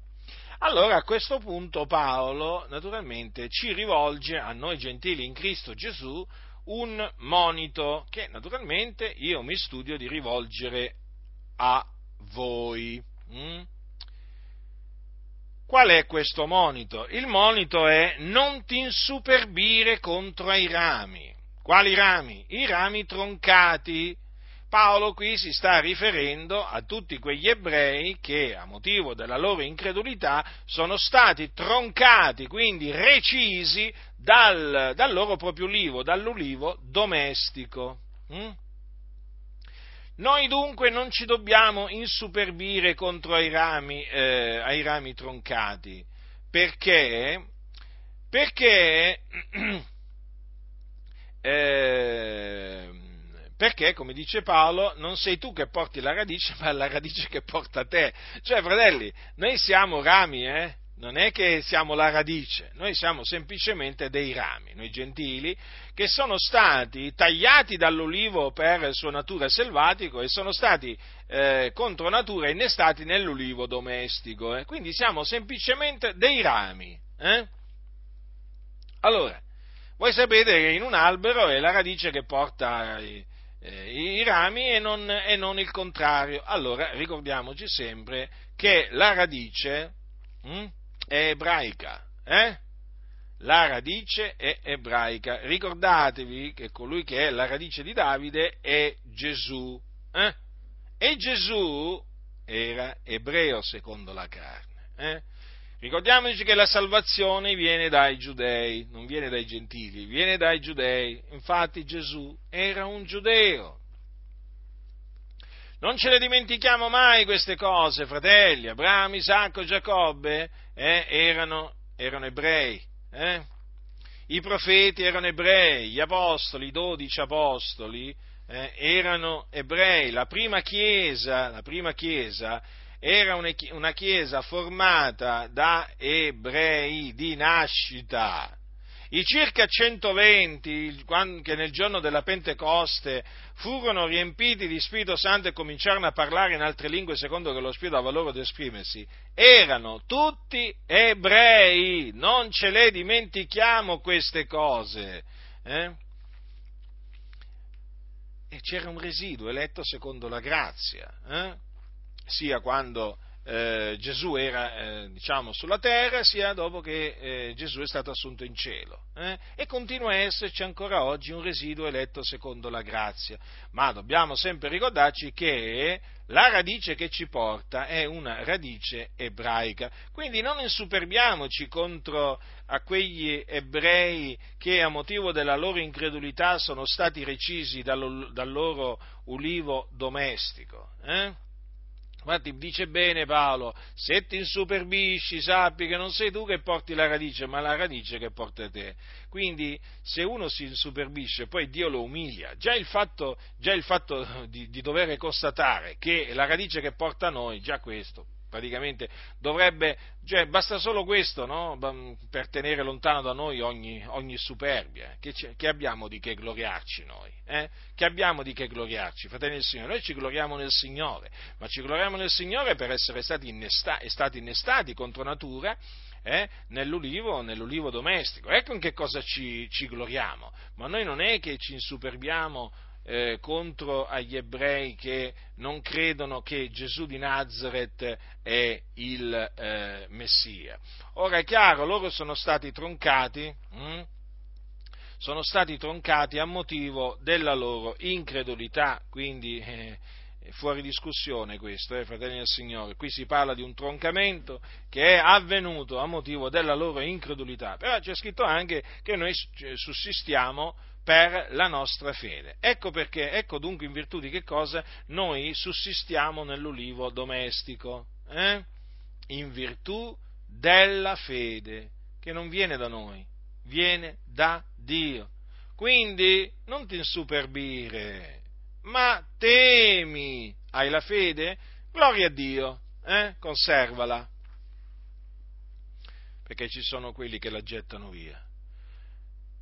Allora a questo punto Paolo naturalmente ci rivolge a noi gentili in Cristo Gesù un monito che naturalmente io mi studio di rivolgere a voi. Mm? Qual è questo monito? Il monito è non ti insuperbire contro i rami. Quali rami? I rami troncati Paolo qui si sta riferendo a tutti quegli ebrei che a motivo della loro incredulità sono stati troncati, quindi recisi dal, dal loro proprio ulivo, dall'ulivo domestico. Mm? Noi dunque non ci dobbiamo insuperbire contro ai rami, eh, ai rami troncati, perché, perché (clears throat) eh, perché, come dice Paolo, non sei tu che porti la radice, ma è la radice che porta te. Cioè, fratelli, noi siamo rami, eh? Non è che siamo la radice, noi siamo semplicemente dei rami, noi gentili, che sono stati tagliati dall'olivo per sua natura selvatico e sono stati eh, contro natura innestati nell'ulivo domestico. Eh? Quindi siamo semplicemente dei rami. Eh? Allora, voi sapete che in un albero è la radice che porta eh, i rami e non, e non, il contrario. Allora ricordiamoci sempre che la radice hm, è ebraica. Eh? La radice è ebraica. Ricordatevi che colui che è la radice di Davide è Gesù. Eh? E Gesù era ebreo secondo la carne. Ricordiamoci che la salvazione viene dai giudei, non viene dai gentili, viene dai giudei. Infatti Gesù era un giudeo. Non ce le dimentichiamo mai queste cose, fratelli. Abramo, Isacco, Giacobbe eh, erano, erano, ebrei. Eh? I profeti erano ebrei, gli apostoli, i dodici apostoli eh, erano ebrei. La prima chiesa, la prima chiesa era una chiesa formata da ebrei di nascita. I circa 120 che nel giorno della Pentecoste furono riempiti di Spirito Santo e cominciarono a parlare in altre lingue secondo che lo Spirito aveva loro di esprimersi, erano tutti ebrei, non ce le dimentichiamo queste cose. Eh? E c'era un residuo eletto secondo la grazia, eh? Sia quando eh, Gesù era eh, diciamo, sulla terra, sia dopo che eh, Gesù è stato assunto in cielo. Eh. E continua a esserci ancora oggi un residuo eletto secondo la grazia. Ma dobbiamo sempre ricordarci che la radice che ci porta è una radice ebraica. Quindi non insuperbiamoci contro a quegli ebrei che a motivo della loro incredulità sono stati recisi dal, dal loro ulivo domestico. Infatti dice bene Paolo, se ti insuperbisci sappi che non sei tu che porti la radice, ma la radice che porta te. Quindi se uno si insuperbisce, poi Dio lo umilia. Già il fatto, già il fatto di, di dover constatare che la radice che porta noi, già questo, praticamente dovrebbe, cioè, basta solo questo no? per tenere lontano da noi ogni, ogni superbia. Che, che, abbiamo di che gloriarci noi? Eh? Che abbiamo di che gloriarci, fratelli del Signore? Noi ci gloriamo nel Signore, ma ci gloriamo nel Signore per essere stati, innesta, stati innestati contro natura eh, nell'ulivo, nell'ulivo, domestico. Ecco in che cosa ci, ci, gloriamo. Ma noi non è che ci insuperbiamo eh, contro agli ebrei che non credono che Gesù di Nazareth è il eh, Messia. Ora è chiaro, loro sono stati troncati, hm? sono stati troncati a motivo della loro incredulità, quindi eh, fuori discussione questo, eh, fratelli del Signore. Qui si parla di un troncamento che è avvenuto a motivo della loro incredulità, però c'è scritto anche che noi sussistiamo per la nostra fede. Ecco perché, ecco dunque in virtù di che cosa noi sussistiamo nell'ulivo domestico, eh? in virtù della fede, che non viene da noi, viene da Dio. Quindi non ti insuperbire, ma temi. Hai la fede? Gloria a Dio, eh? conservala. Perché ci sono quelli che la gettano via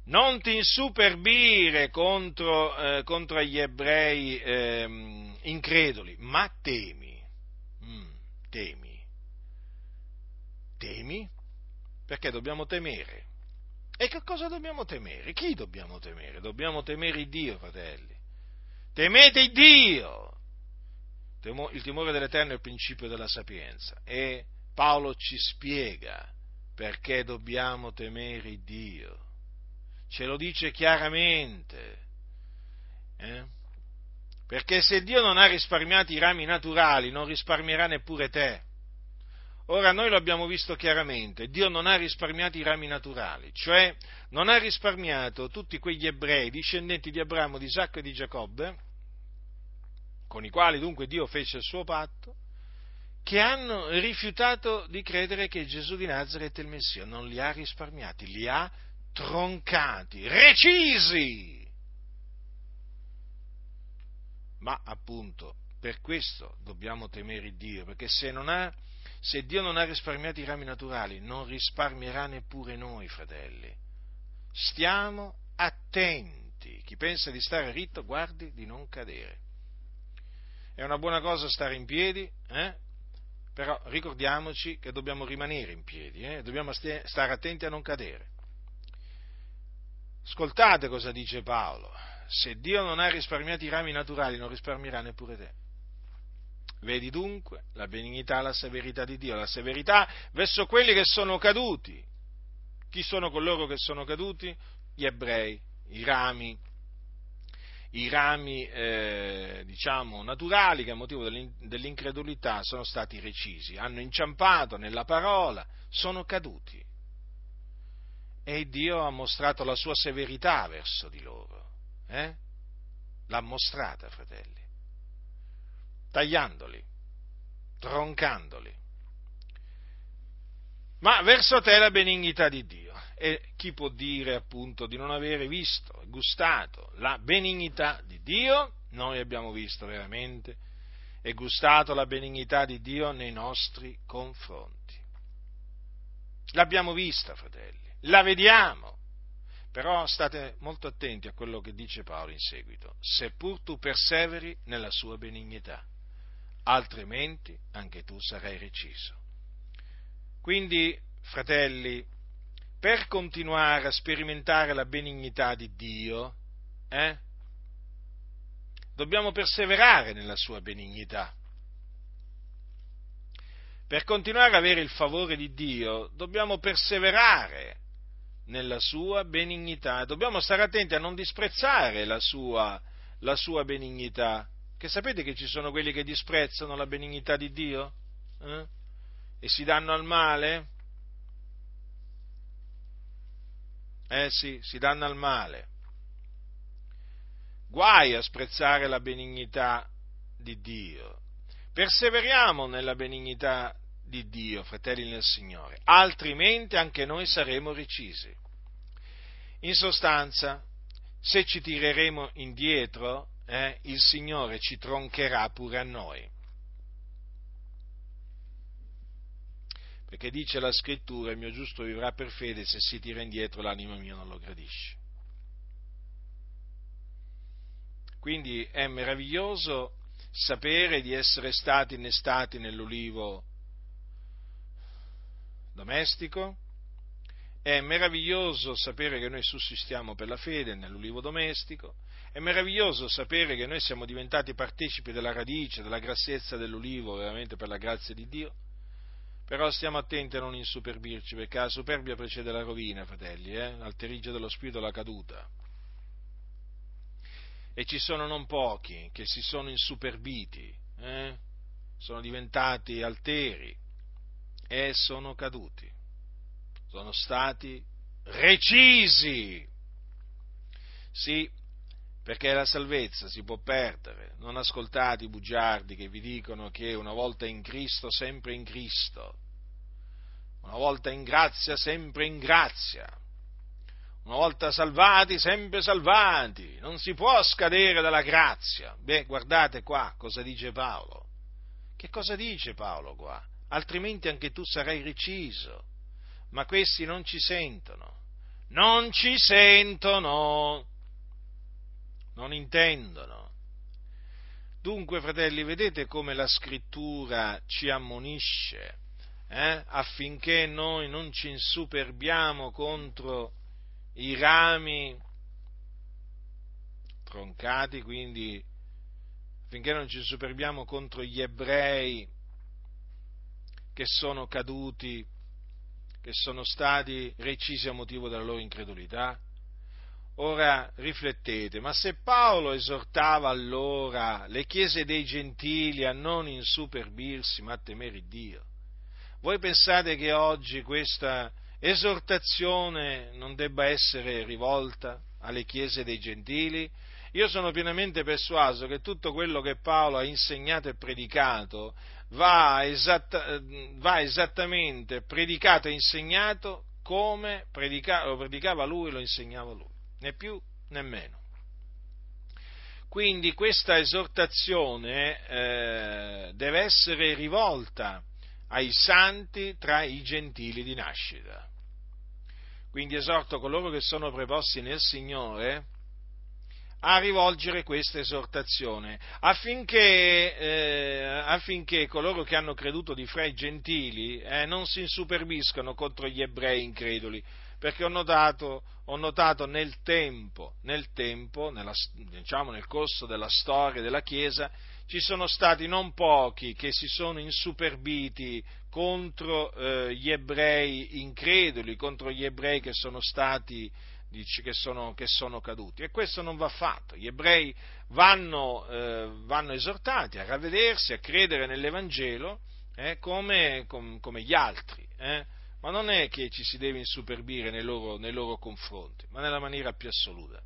non ti insuperbire contro, eh, contro gli ebrei eh, increduli, ma temi, mm, temi, temi, perché dobbiamo temere. E che cosa dobbiamo temere? Chi dobbiamo temere? Dobbiamo temere Dio, fratelli. Temete Dio! Il timore dell'Eterno è il principio della sapienza e Paolo ci spiega perché dobbiamo temere Dio ce lo dice chiaramente. Eh? Perché se Dio non ha risparmiato i rami naturali, non risparmierà neppure te. Ora noi lo abbiamo visto chiaramente, Dio non ha risparmiato i rami naturali, cioè non ha risparmiato tutti quegli ebrei, discendenti di Abramo, di Isacco e di Giacobbe, con i quali dunque Dio fece il suo patto, che hanno rifiutato di credere che Gesù di Nazareth è il Messia, non li ha risparmiati, li ha troncati, recisi. Ma appunto per questo dobbiamo temere Dio, perché se, ha, se Dio non ha risparmiato i rami naturali, non risparmierà neppure noi, fratelli. Stiamo attenti. Chi pensa di stare ritto, guardi di non cadere. È una buona cosa stare in piedi, eh? però ricordiamoci che dobbiamo rimanere in piedi, eh? dobbiamo stare attenti a non cadere. Ascoltate cosa dice Paolo. Se Dio non ha risparmiato i rami naturali, non risparmierà neppure te. Vedi dunque la benignità la severità di Dio, la severità verso quelli che sono caduti. Chi sono coloro che sono caduti? Gli ebrei, i rami, i rami eh, diciamo naturali che a motivo dell'incredulità sono stati recisi, hanno inciampato nella parola, sono caduti e Dio ha mostrato la sua severità verso di loro. Eh? L'ha mostrata, fratelli. tagliandoli, troncandoli. Ma verso te la benignità di Dio. E chi può dire appunto di non avere visto e gustato la benignità di Dio? Noi abbiamo visto veramente e gustato la benignità di Dio nei nostri confronti. L'abbiamo vista, fratelli, la vediamo. Però state molto attenti a quello che dice Paolo in seguito, seppur tu perseveri nella sua benignità, altrimenti anche tu sarai reciso. Quindi, fratelli, per continuare a sperimentare la benignità di Dio, eh, dobbiamo perseverare nella sua benignità. Per continuare ad avere il favore di Dio dobbiamo perseverare nella sua benignità, dobbiamo stare attenti a non disprezzare la sua, la sua benignità, che sapete che ci sono quelli che disprezzano la benignità di Dio eh? e si danno al male? Eh sì, si danno al male. Guai a sprezzare la benignità di Dio. Perseveriamo nella benignità di Dio, fratelli nel Signore, altrimenti anche noi saremo recisi. In sostanza, se ci tireremo indietro, eh, il Signore ci troncherà pure a noi. Perché dice la scrittura, il mio giusto vivrà per fede, se si tira indietro l'anima mia non lo gradisce. Quindi è meraviglioso sapere di essere stati innestati nell'ulivo domestico, è meraviglioso sapere che noi sussistiamo per la fede nell'ulivo domestico, è meraviglioso sapere che noi siamo diventati partecipi della radice, della graziezza dell'ulivo, veramente per la grazia di Dio, però stiamo attenti a non insuperbirci, perché la superbia precede la rovina, fratelli, eh? l'alterigia dello spirito la caduta. E ci sono non pochi che si sono insuperbiti, eh? sono diventati alteri e sono caduti, sono stati recisi. Sì, perché la salvezza si può perdere. Non ascoltate i bugiardi che vi dicono che una volta in Cristo, sempre in Cristo. Una volta in grazia, sempre in grazia una volta salvati, sempre salvati, non si può scadere dalla grazia. Beh, guardate qua cosa dice Paolo. Che cosa dice Paolo qua? Altrimenti anche tu sarai reciso. Ma questi non ci sentono. Non ci sentono. Non intendono. Dunque, fratelli, vedete come la scrittura ci ammonisce eh? affinché noi non ci insuperbiamo contro i rami troncati, quindi finché non ci superbiamo contro gli ebrei che sono caduti, che sono stati recisi a motivo della loro incredulità. Ora riflettete, ma se Paolo esortava allora le chiese dei gentili a non insuperbirsi ma a temere Dio, voi pensate che oggi questa esortazione non debba essere rivolta alle chiese dei gentili? Io sono pienamente persuaso che tutto quello che Paolo ha insegnato e predicato va, esatta, va esattamente predicato e insegnato come predica, lo predicava lui lo insegnava lui, né più né meno. Quindi questa esortazione eh, deve essere rivolta ai santi tra i gentili di nascita. Quindi esorto coloro che sono preposti nel Signore a rivolgere questa esortazione affinché, eh, affinché, coloro che hanno creduto di fra i gentili eh, non si insuperbiscano contro gli ebrei increduli, perché ho notato, ho notato nel tempo, nel, tempo nella, diciamo nel corso della storia della Chiesa, ci sono stati non pochi che si sono insuperbiti contro eh, gli ebrei increduli, contro gli ebrei che sono stati, dice, che sono, che sono caduti. E questo non va fatto. Gli ebrei vanno, eh, vanno esortati a ravvedersi, a credere nell'Evangelo eh, come, com, come, gli altri. Eh. Ma non è che ci si deve insuperbire nei loro, nei loro confronti, ma nella maniera più assoluta.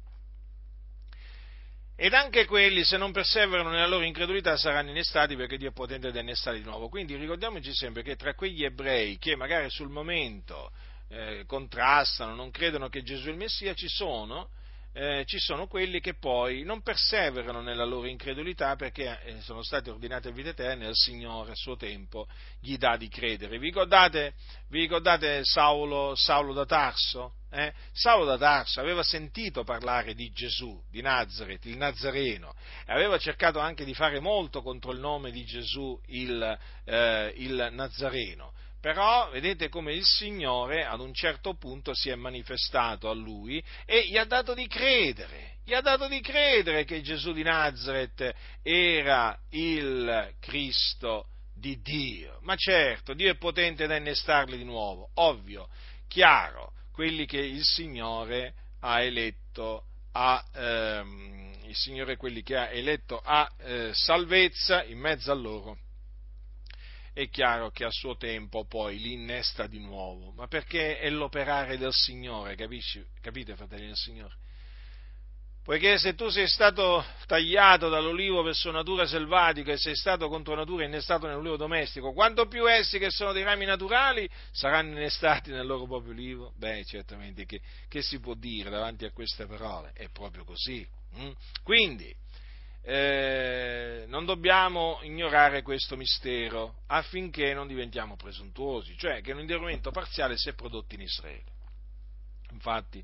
ed anche quelli, se non perseverano nella loro incredulità, saranno innestati perché Dio è potente ad innestare di nuovo. Quindi ricordiamoci sempre che tra quegli ebrei che magari sul momento eh, contrastano, non credono che Gesù è il Messia, ci sono, eh, ci sono quelli che poi non perseverano nella loro incredulità perché eh, sono stati ordinati a vita eterna e il Signore a suo tempo gli dà di credere. Vi ricordate, vi ricordate Saulo, Saulo da Tarso? Eh? Saulo da Tarso aveva sentito parlare di Gesù, di Nazareth, il Nazareno, e aveva cercato anche di fare molto contro il nome di Gesù, il, eh, il Nazareno. Però vedete come il Signore ad un certo punto si è manifestato a lui e gli ha dato di credere, gli ha dato di credere che Gesù di Nazareth era il Cristo di Dio. Ma certo, Dio è potente da innestarli di nuovo, ovvio, chiaro quelli che il Signore ha eletto a, ehm, il Signore quelli che ha eletto a eh, salvezza in mezzo a loro. È chiaro che a suo tempo poi li innesta di nuovo, ma perché è l'operare del Signore, capisci? capite fratelli del Signore? Poiché se tu sei stato tagliato dall'olivo per sua natura selvatica e sei stato contro natura innestato nell'olivo domestico, quanto più essi che sono dei rami naturali saranno innestati nel loro proprio olivo? Beh, certamente, che, che si può dire davanti a queste parole? È proprio così. Mm? Quindi, eh, non dobbiamo ignorare questo mistero affinché non diventiamo presuntuosi, cioè che un intervento parziale si è prodotto in Israele. Infatti,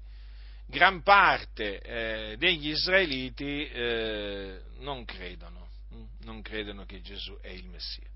gran parte eh, degli israeliti eh, non credono, hm? non credono che Gesù è il Messia.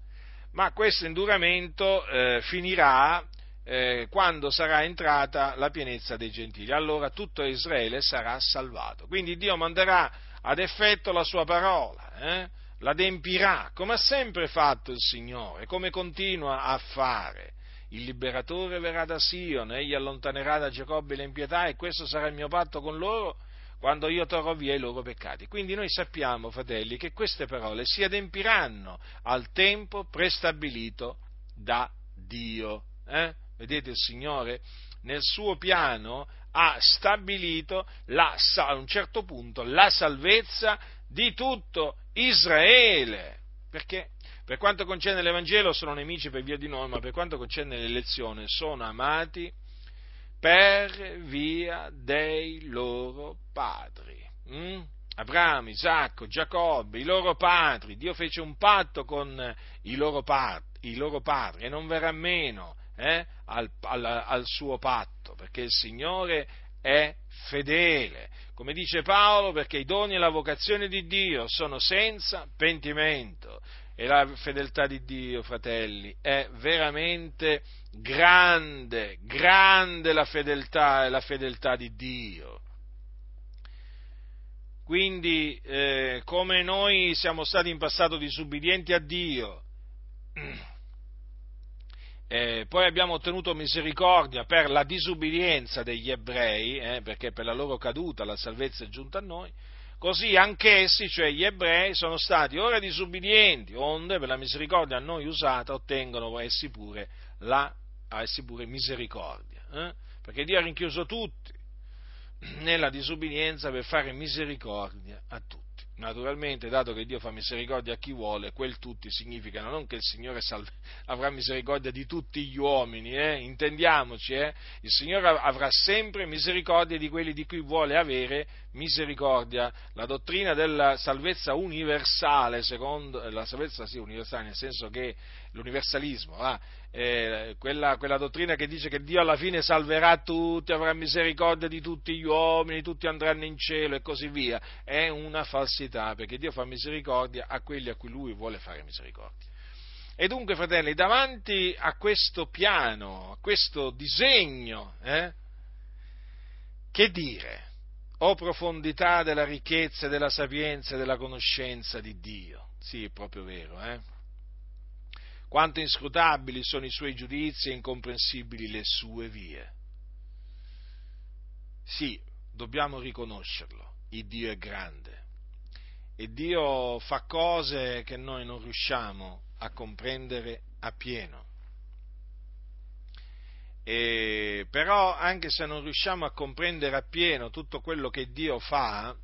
Ma questo induramento eh, finirà eh, quando sarà entrata la pienezza dei gentili, allora tutto Israele sarà salvato. Quindi Dio manderà ad effetto la sua parola, eh? L'adempirà, come ha sempre fatto il Signore, come continua a fare il liberatore verrà da Sion, egli allontanerà da Giacobbe l'impietà e questo sarà il mio patto con loro quando io torrò via i loro peccati. Quindi noi sappiamo, fratelli, che queste parole si adempiranno al tempo prestabilito da Dio. Eh? Vedete il Signore nel suo piano ha stabilito la, a un certo punto la salvezza di tutto Israele. Perché per quanto concerne l'Evangelo sono nemici per via di noi, ma per quanto concerne l'elezione sono amati per via dei loro padri. Mm? Abramo, Isacco, Giacobbe, i loro padri, Dio fece un patto con i loro, padri, i loro padri e non verrà meno eh, al, al, al suo patto, perché il Signore è fedele. Come dice Paolo, perché i doni e la vocazione di Dio sono senza pentimento. E la fedeltà di Dio, fratelli, è veramente grande, grande la fedeltà e la fedeltà di Dio. Quindi, eh, come noi siamo stati in passato disubbidienti a Dio, (clears throat) eh, poi abbiamo ottenuto misericordia per la disubbidienza degli ebrei, eh, perché per la loro caduta la salvezza è giunta a noi, così anch'essi, cioè gli ebrei, sono stati ora disubbidienti, onde per la misericordia a noi usata ottengono essi pure, la, essi pure misericordia, eh? perché Dio ha rinchiuso tutti nella disubbidienza per fare misericordia a tutti. Naturalmente, dato che Dio fa misericordia a chi vuole, quel tutti significa non che il Signore salve, avrà misericordia di tutti gli uomini, eh? intendiamoci, eh? il Signore avrà sempre misericordia di quelli di cui vuole avere misericordia. La dottrina della salvezza universale, secondo la salvezza sì, universale, nel senso che l'universalismo, va? Eh, quella, quella, dottrina che dice che Dio alla fine salverà tutti, avrà misericordia di tutti gli uomini, tutti andranno in cielo e così via, è una falsità, perché Dio fa misericordia a quelli a cui Lui vuole fare misericordia. E dunque, fratelli, davanti a questo piano, a questo disegno, eh, che dire? O profondità della ricchezza, della sapienza e della conoscenza di Dio. Sì, è proprio vero, eh? Quanto inscrutabili sono i suoi giudizi e incomprensibili le sue vie. Sì, dobbiamo riconoscerlo, il Dio è grande e Dio fa cose che noi non riusciamo a comprendere appieno. E, però anche se non riusciamo a comprendere appieno tutto quello che Dio fa,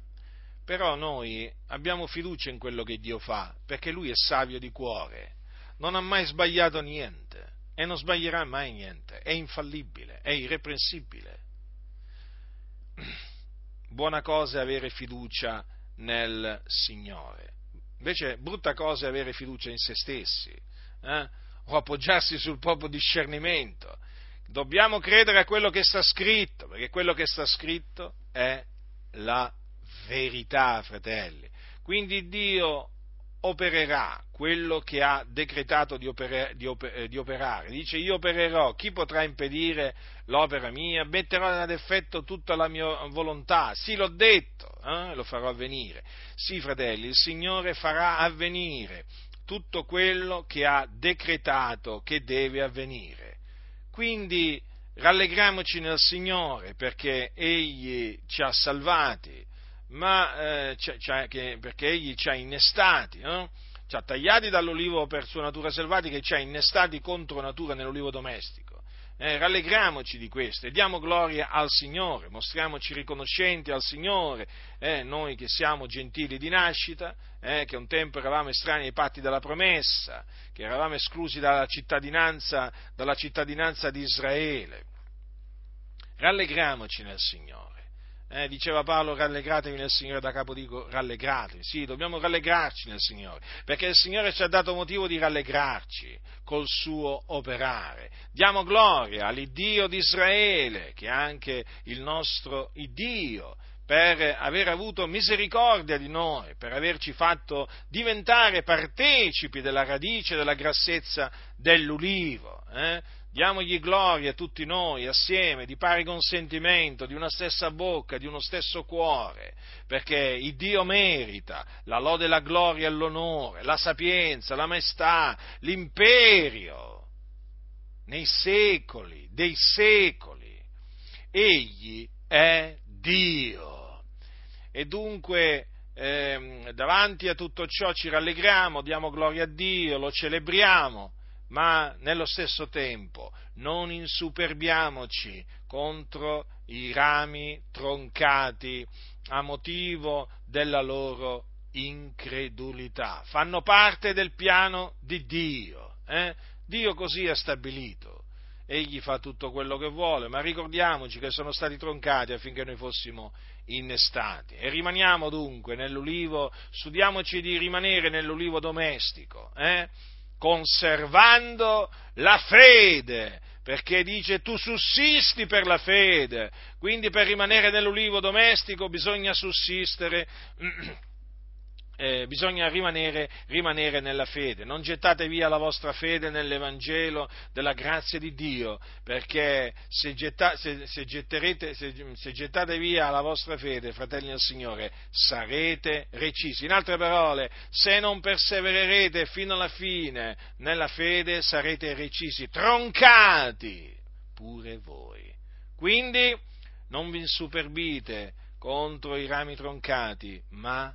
però noi abbiamo fiducia in quello che Dio fa, perché Lui è savio di cuore, non ha mai sbagliato niente e non sbaglierà mai niente, è infallibile, è irreprensibile. (clears throat) Buona cosa è avere fiducia nel Signore. Invece brutta cosa è avere fiducia in se stessi eh? o appoggiarsi sul proprio discernimento. Dobbiamo credere a quello che sta scritto, perché quello che sta scritto è la verità, fratelli. Quindi Dio opererà quello che ha decretato di, oper- di, oper- di, operare. Dice io opererò, chi potrà impedire l'opera mia? Metterò ad effetto tutta la mia volontà. Sì, l'ho detto, eh? lo farò avvenire. Sì, fratelli, il Signore farà avvenire tutto quello che ha decretato che deve avvenire. Quindi rallegriamoci nel Signore perché Egli ci ha salvati ma eh, perché egli ci ha innestati, no? ci ha tagliati dall'olivo per sua natura selvatica e ci ha innestati contro natura nell'olivo domestico. Eh, rallegriamoci di questo e diamo gloria al Signore, mostriamoci riconoscenti al Signore, eh, noi che siamo gentili di nascita, eh, che un tempo eravamo estranei ai patti della promessa, che eravamo esclusi dalla cittadinanza, dalla cittadinanza di Israele. Rallegriamoci nel Signore eh, diceva Paolo, rallegratevi nel Signore, da capo dico rallegratevi. Sì, dobbiamo rallegrarci nel Signore, perché il Signore ci ha dato motivo di rallegrarci col suo operare. Diamo gloria all'Iddio di Israele, che è anche il nostro Iddio, per aver avuto misericordia di noi, per averci fatto diventare partecipi della radice della grassezza dell'ulivo. Eh? Diamogli gloria tutti noi assieme, di pari consentimento, di una stessa bocca, di uno stesso cuore, perché il Dio merita la lode, la gloria e l'onore, la sapienza, la maestà, l'imperio nei secoli dei secoli. Egli è Dio. E dunque eh, davanti a tutto ciò ci rallegriamo, diamo gloria a Dio, lo celebriamo ma nello stesso tempo non insuperbiamoci contro i rami troncati a motivo della loro incredulità. Fanno parte del piano di Dio. Eh? Dio così ha stabilito. Egli fa tutto quello che vuole, ma ricordiamoci che sono stati troncati affinché noi fossimo innestati. E rimaniamo dunque nell'ulivo, studiamoci di rimanere nell'ulivo domestico. Eh? Conservando la fede, perché dice tu sussisti per la fede, quindi per rimanere nell'ulivo domestico bisogna sussistere (clears throat) eh, bisogna rimanere, rimanere, nella fede, non gettate via la vostra fede nell'Evangelo della grazia di Dio, perché se, getta, se, se, se, gettate via la vostra fede, fratelli del Signore, sarete recisi. In altre parole, se non persevererete fino alla fine nella fede, sarete recisi, troncati pure voi. Quindi non vi insuperbite contro i rami troncati, ma